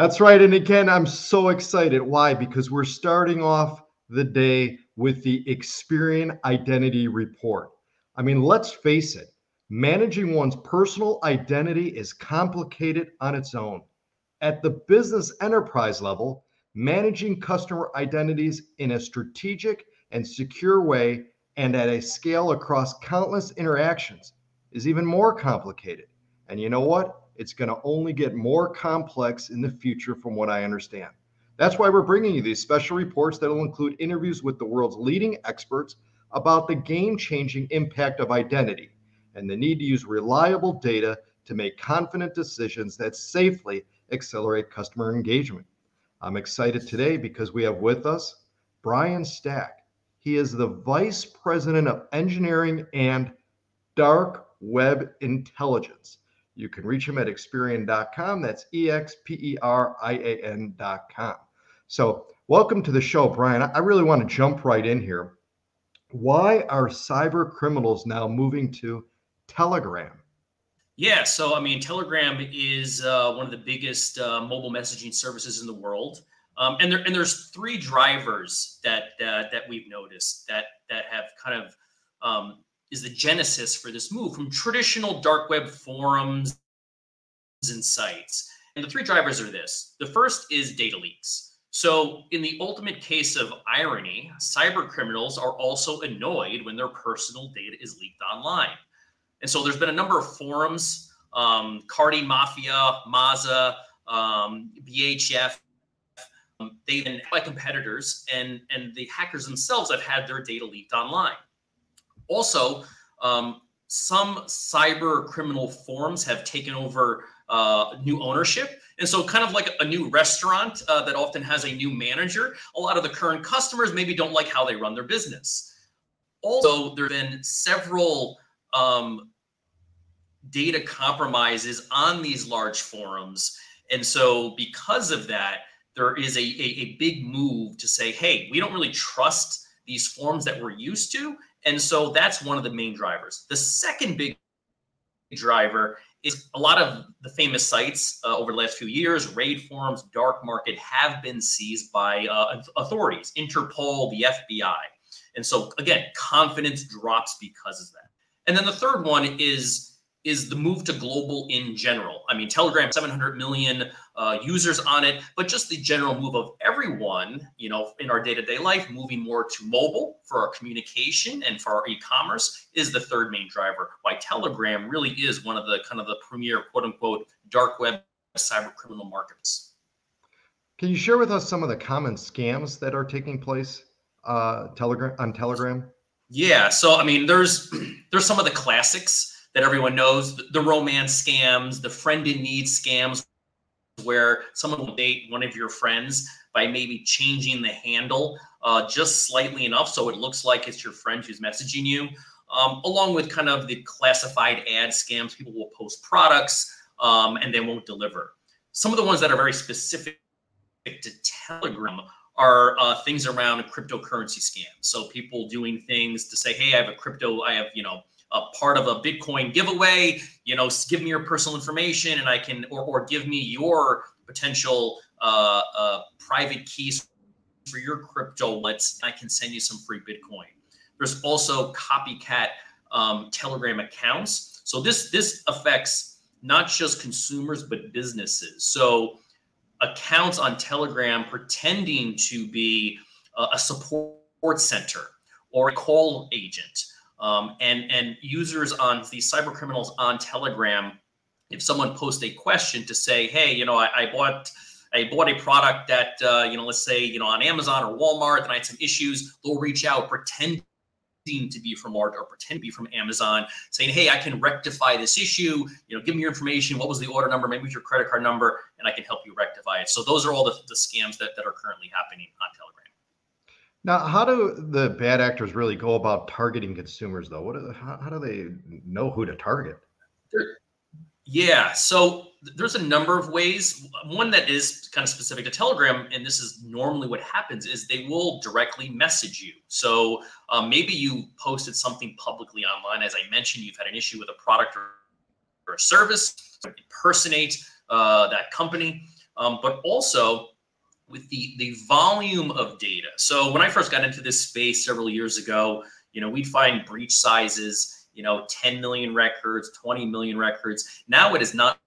That's right. And again, I'm so excited. Why? Because we're starting off the day with the Experian Identity Report. I mean, let's face it, managing one's personal identity is complicated on its own. At the business enterprise level, managing customer identities in a strategic and secure way and at a scale across countless interactions is even more complicated. And you know what? It's going to only get more complex in the future, from what I understand. That's why we're bringing you these special reports that will include interviews with the world's leading experts about the game changing impact of identity and the need to use reliable data to make confident decisions that safely accelerate customer engagement. I'm excited today because we have with us Brian Stack. He is the Vice President of Engineering and Dark Web Intelligence. You can reach him at Experian.com. That's E X P E R I A N.com. So, welcome to the show, Brian. I really want to jump right in here. Why are cyber criminals now moving to Telegram? Yeah, so I mean, Telegram is uh, one of the biggest uh, mobile messaging services in the world, um, and there and there's three drivers that uh, that we've noticed that that have kind of um, is the genesis for this move from traditional dark web forums and sites. And the three drivers are this: the first is data leaks. So, in the ultimate case of irony, cyber criminals are also annoyed when their personal data is leaked online. And so, there's been a number of forums, um, Carding Mafia, Maza, um, BHF. Um, they've been by competitors, and and the hackers themselves have had their data leaked online. Also, um, some cyber criminal forums have taken over uh, new ownership. And so, kind of like a new restaurant uh, that often has a new manager, a lot of the current customers maybe don't like how they run their business. Also, there have been several um, data compromises on these large forums. And so, because of that, there is a, a, a big move to say, hey, we don't really trust these forms that we're used to. And so, that's one of the main drivers. The second big driver is a lot of the famous sites uh, over the last few years, RaidForums, dark market, have been seized by uh, authorities, Interpol, the FBI. And so, again, confidence drops because of that. And then the third one is is the move to global in general. I mean, Telegram, 700 million uh, users on it, but just the general move of everyone, you know, in our day to day life, moving more to mobile for our communication and for our e commerce is the third main driver. Why Telegram really is one of the kind of the premier quote unquote dark web cyber criminal markets. Can you share with us some of the common scams that are taking place uh, Telegram on Telegram? Yeah, so I mean, there's there's some of the classics that everyone knows the, romance scams, the friend in need scams, where someone will date one of your friends by maybe changing the handle uh, just slightly enough so it looks like it's your friend who's messaging you. Um, along with kind of the classified ad scams, people will post products um, and they won't deliver. Some of the ones that are very specific to Telegram are uh, things around cryptocurrency scams. So people doing things to say, "Hey, I have a crypto, I have you know a part of a Bitcoin giveaway. You know, give me your personal information, and I can, or, or give me your potential uh, uh, private keys for your crypto wallets. I can send you some free Bitcoin. There's also copycat um, Telegram accounts. So this this affects not just consumers but businesses. So accounts on Telegram pretending to be a, a support center or a call agent um, and and users on these cyber criminals on Telegram, if someone posts a question to say, hey, you know, I, I bought I bought a product that uh, you know, let's say you know on Amazon or Walmart, and I had some issues, they'll reach out pretending to be from Walmart or pretend to be from Amazon, saying, "Hey, I can rectify this issue. You know, give me your information. What was the order number? Maybe your credit card number, and I can help you rectify it." So those are all the, the scams that, that are currently happening on Telegram. Now, how do the bad actors really go about targeting consumers, though? What? Are, how, how do they know who to target? Yeah, so there's a number of ways. One that is kind of specific to Telegram, and this is normally what happens, is they will directly message you. So um, maybe you posted something publicly online. As I mentioned, you've had an issue with a product or, or a service, impersonate uh, that company, um, but also with the the volume of data. So when I first got into this space several years ago, you know, we'd find breach sizes you know 10 million records 20 million records. Now it is not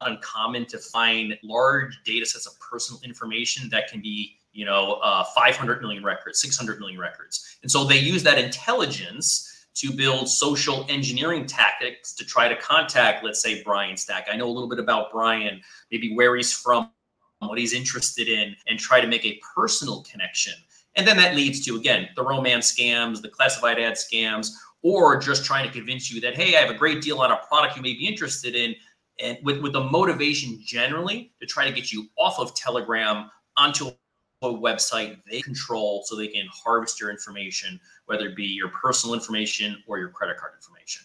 uncommon to find large data sets of personal information that can be you know uh, 500 million records 600 million records. And so they use that intelligence to build social engineering tactics to try to contact let's say brian stack. I know a little bit about brian maybe where he's from what he's interested in and try to make a personal connection and then that leads to again the romance scams the classified ad scams or just trying to convince you that, hey, I have a great deal on a product you may be interested in. And with, with the motivation generally to try to get you off of Telegram onto a website they control so they can harvest your information, whether it be your personal information or your credit card information.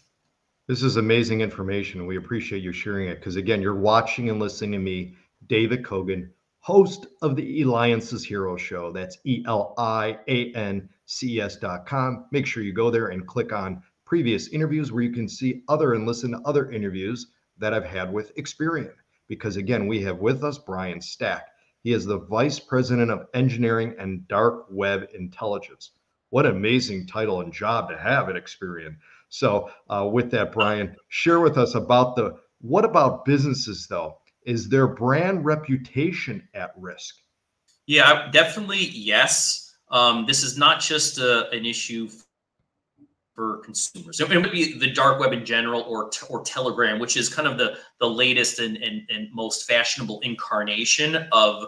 This is amazing information. We appreciate you sharing it because, again, you're watching and listening to me, David Kogan, host of the Eliances Hero Show. That's E L I A N cs.com. Make sure you go there and click on previous interviews where you can see other and listen to other interviews that I've had with Experian. Because again, we have with us Brian Stack. He is the Vice President of Engineering and Dark Web Intelligence. What amazing title and job to have at Experian. So, uh, with that, Brian, share with us about the what about businesses though? Is their brand reputation at risk? Yeah, definitely yes. Um, this is not just a, an issue for consumers. It would be the dark web in general, or or Telegram, which is kind of the the latest and and, and most fashionable incarnation of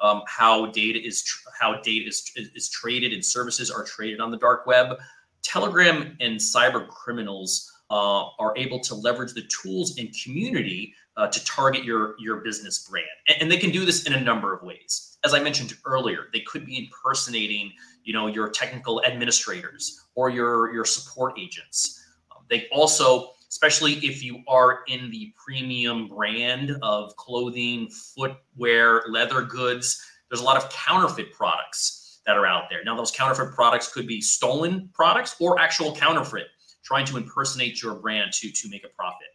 um, how data is tr- how data is, is traded and services are traded on the dark web. Telegram and cyber criminals uh, are able to leverage the tools and community uh, to target your your business brand, and, and they can do this in a number of ways as I mentioned earlier, they could be impersonating, you know, your technical administrators or your your support agents. Um, they also, especially if you are in the premium brand of clothing, footwear, leather goods, there's a lot of counterfeit products that are out there. Now, those counterfeit products could be stolen products or actual counterfeit, trying to impersonate your brand to to make a profit.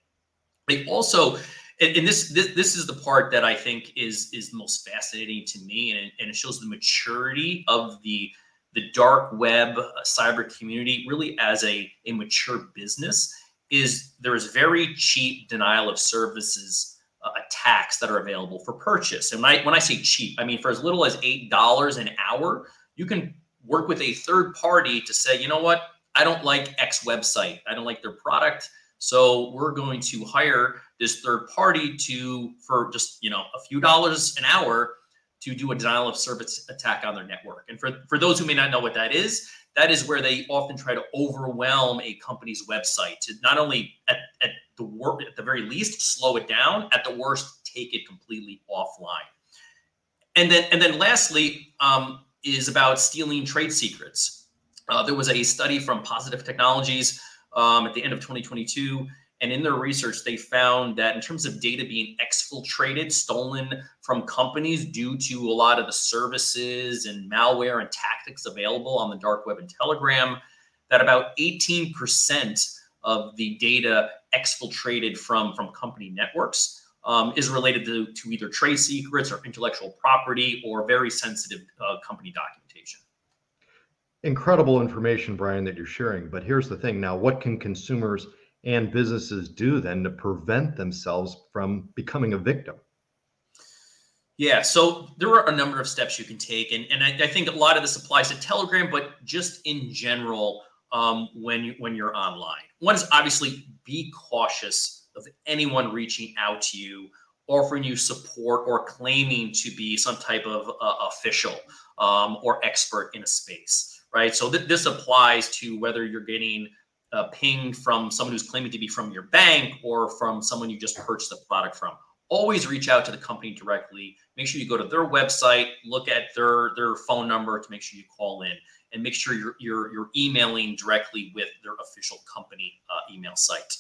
They also and, and this, this this is the part that I think is is most fascinating to me, and, and it shows the maturity of the the dark web uh, cyber community really as a, a mature business is there is very cheap denial of services uh, attacks that are available for purchase. And when I, when I say cheap i mean for as little as eight dollars an hour you can work with a third party to say you know what? I don't like x website. I don't like their product so we're going to hire this third party to for just you know a few dollars an hour to do a denial of service attack on their network. And for, for those who may not know what that is, that is where they often try to overwhelm a company's website to not only at, at the work at the very least slow it down, at the worst take it completely offline. And then and then lastly um, is about stealing trade secrets. Uh, there was a study from Positive Technologies um, at the end of 2022. And in their research, they found that in terms of data being exfiltrated, stolen from companies due to a lot of the services and malware and tactics available on the dark web and Telegram, that about 18% of the data exfiltrated from, from company networks um, is related to, to either trade secrets or intellectual property or very sensitive uh, company documentation incredible information, Brian, that you're sharing. But here's the thing now, what can consumers and businesses do then to prevent themselves from becoming a victim? Yeah, so there are a number of steps you can take, and, and I, I think a lot of this applies to Telegram, but just in general, um, when you when you're online, one is obviously be cautious of anyone reaching out to you, offering you support, or claiming to be some type of uh, official um, or expert in a space right? So th- this applies to whether you're getting a ping from someone who's claiming to be from your bank or from someone you just purchased a product from. always reach out to the company directly. Make sure you go to their website, look at their their phone number to make sure you call in, and make sure you're you're, you're emailing directly with their official company uh, email site.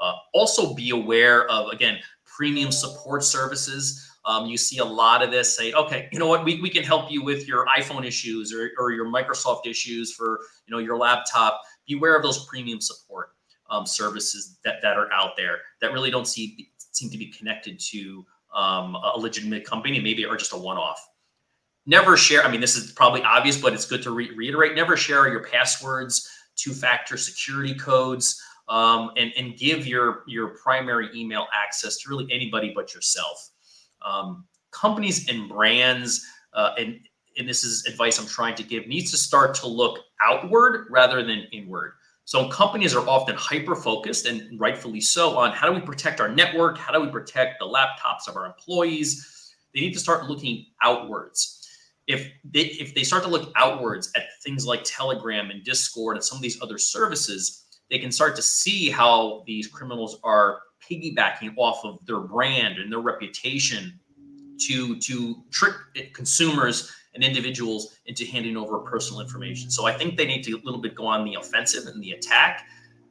Uh, also, be aware of again premium support services. Um, you see a lot of this say, okay, you know what, we, we can help you with your iPhone issues or, or your Microsoft issues for you know your laptop. Beware of those premium support um, services that, that are out there that really don't see seem to be connected to um, a legitimate company, maybe or just a one-off. Never share. I mean, this is probably obvious, but it's good to re- reiterate. Never share your passwords, two-factor security codes, um, and and give your your primary email access to really anybody but yourself. Um, companies and brands, uh, and and this is advice I'm trying to give, needs to start to look outward rather than inward. So companies are often hyper focused and rightfully so on how do we protect our network? How do we protect the laptops of our employees? They need to start looking outwards. If they if they start to look outwards at things like Telegram and Discord and some of these other services, they can start to see how these criminals are piggybacking off of their brand and their reputation to to trick consumers and individuals into handing over personal information. So I think they need to a little bit go on the offensive and the attack.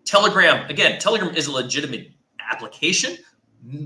Telegram, again, Telegram is a legitimate application.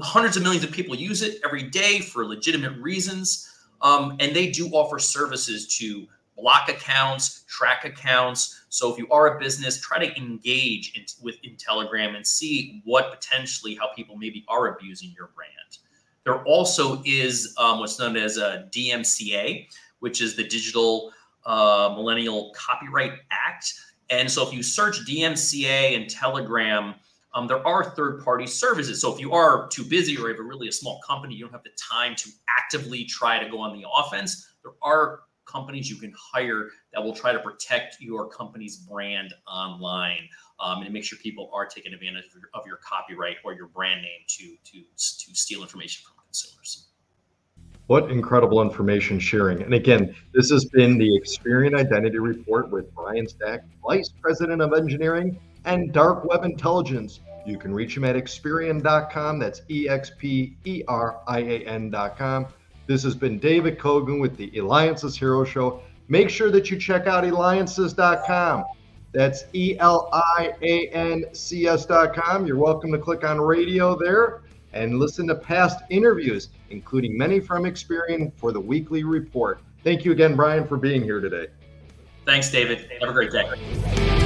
Hundreds of millions of people use it every day for legitimate reasons. Um, and they do offer services to block accounts, track accounts. So if you are a business, try to engage in, with in Telegram and see what potentially how people maybe are abusing your brand. There also is um, what's known as a DMCA, which is the Digital uh, Millennial Copyright Act. And so if you search DMCA and Telegram, um, there are third party services. So if you are too busy or have a really a small company, you don't have the time to actively try to go on the offense, there are companies you can hire that will try to protect your company's brand online um, and make sure people are taking advantage of your, of your copyright or your brand name to, to, to steal information from consumers. What incredible information sharing. And again, this has been the Experian Identity Report with Brian Stack, Vice President of Engineering and Dark Web Intelligence. You can reach him at Experian.com. That's E X P E R I A N.com. This has been David Kogan with the Eliances Hero Show. Make sure that you check out Eliances.com. That's E L I A N C S.com. You're welcome to click on radio there and listen to past interviews, including many from Experian for the weekly report. Thank you again, Brian, for being here today. Thanks, David. Have a great day.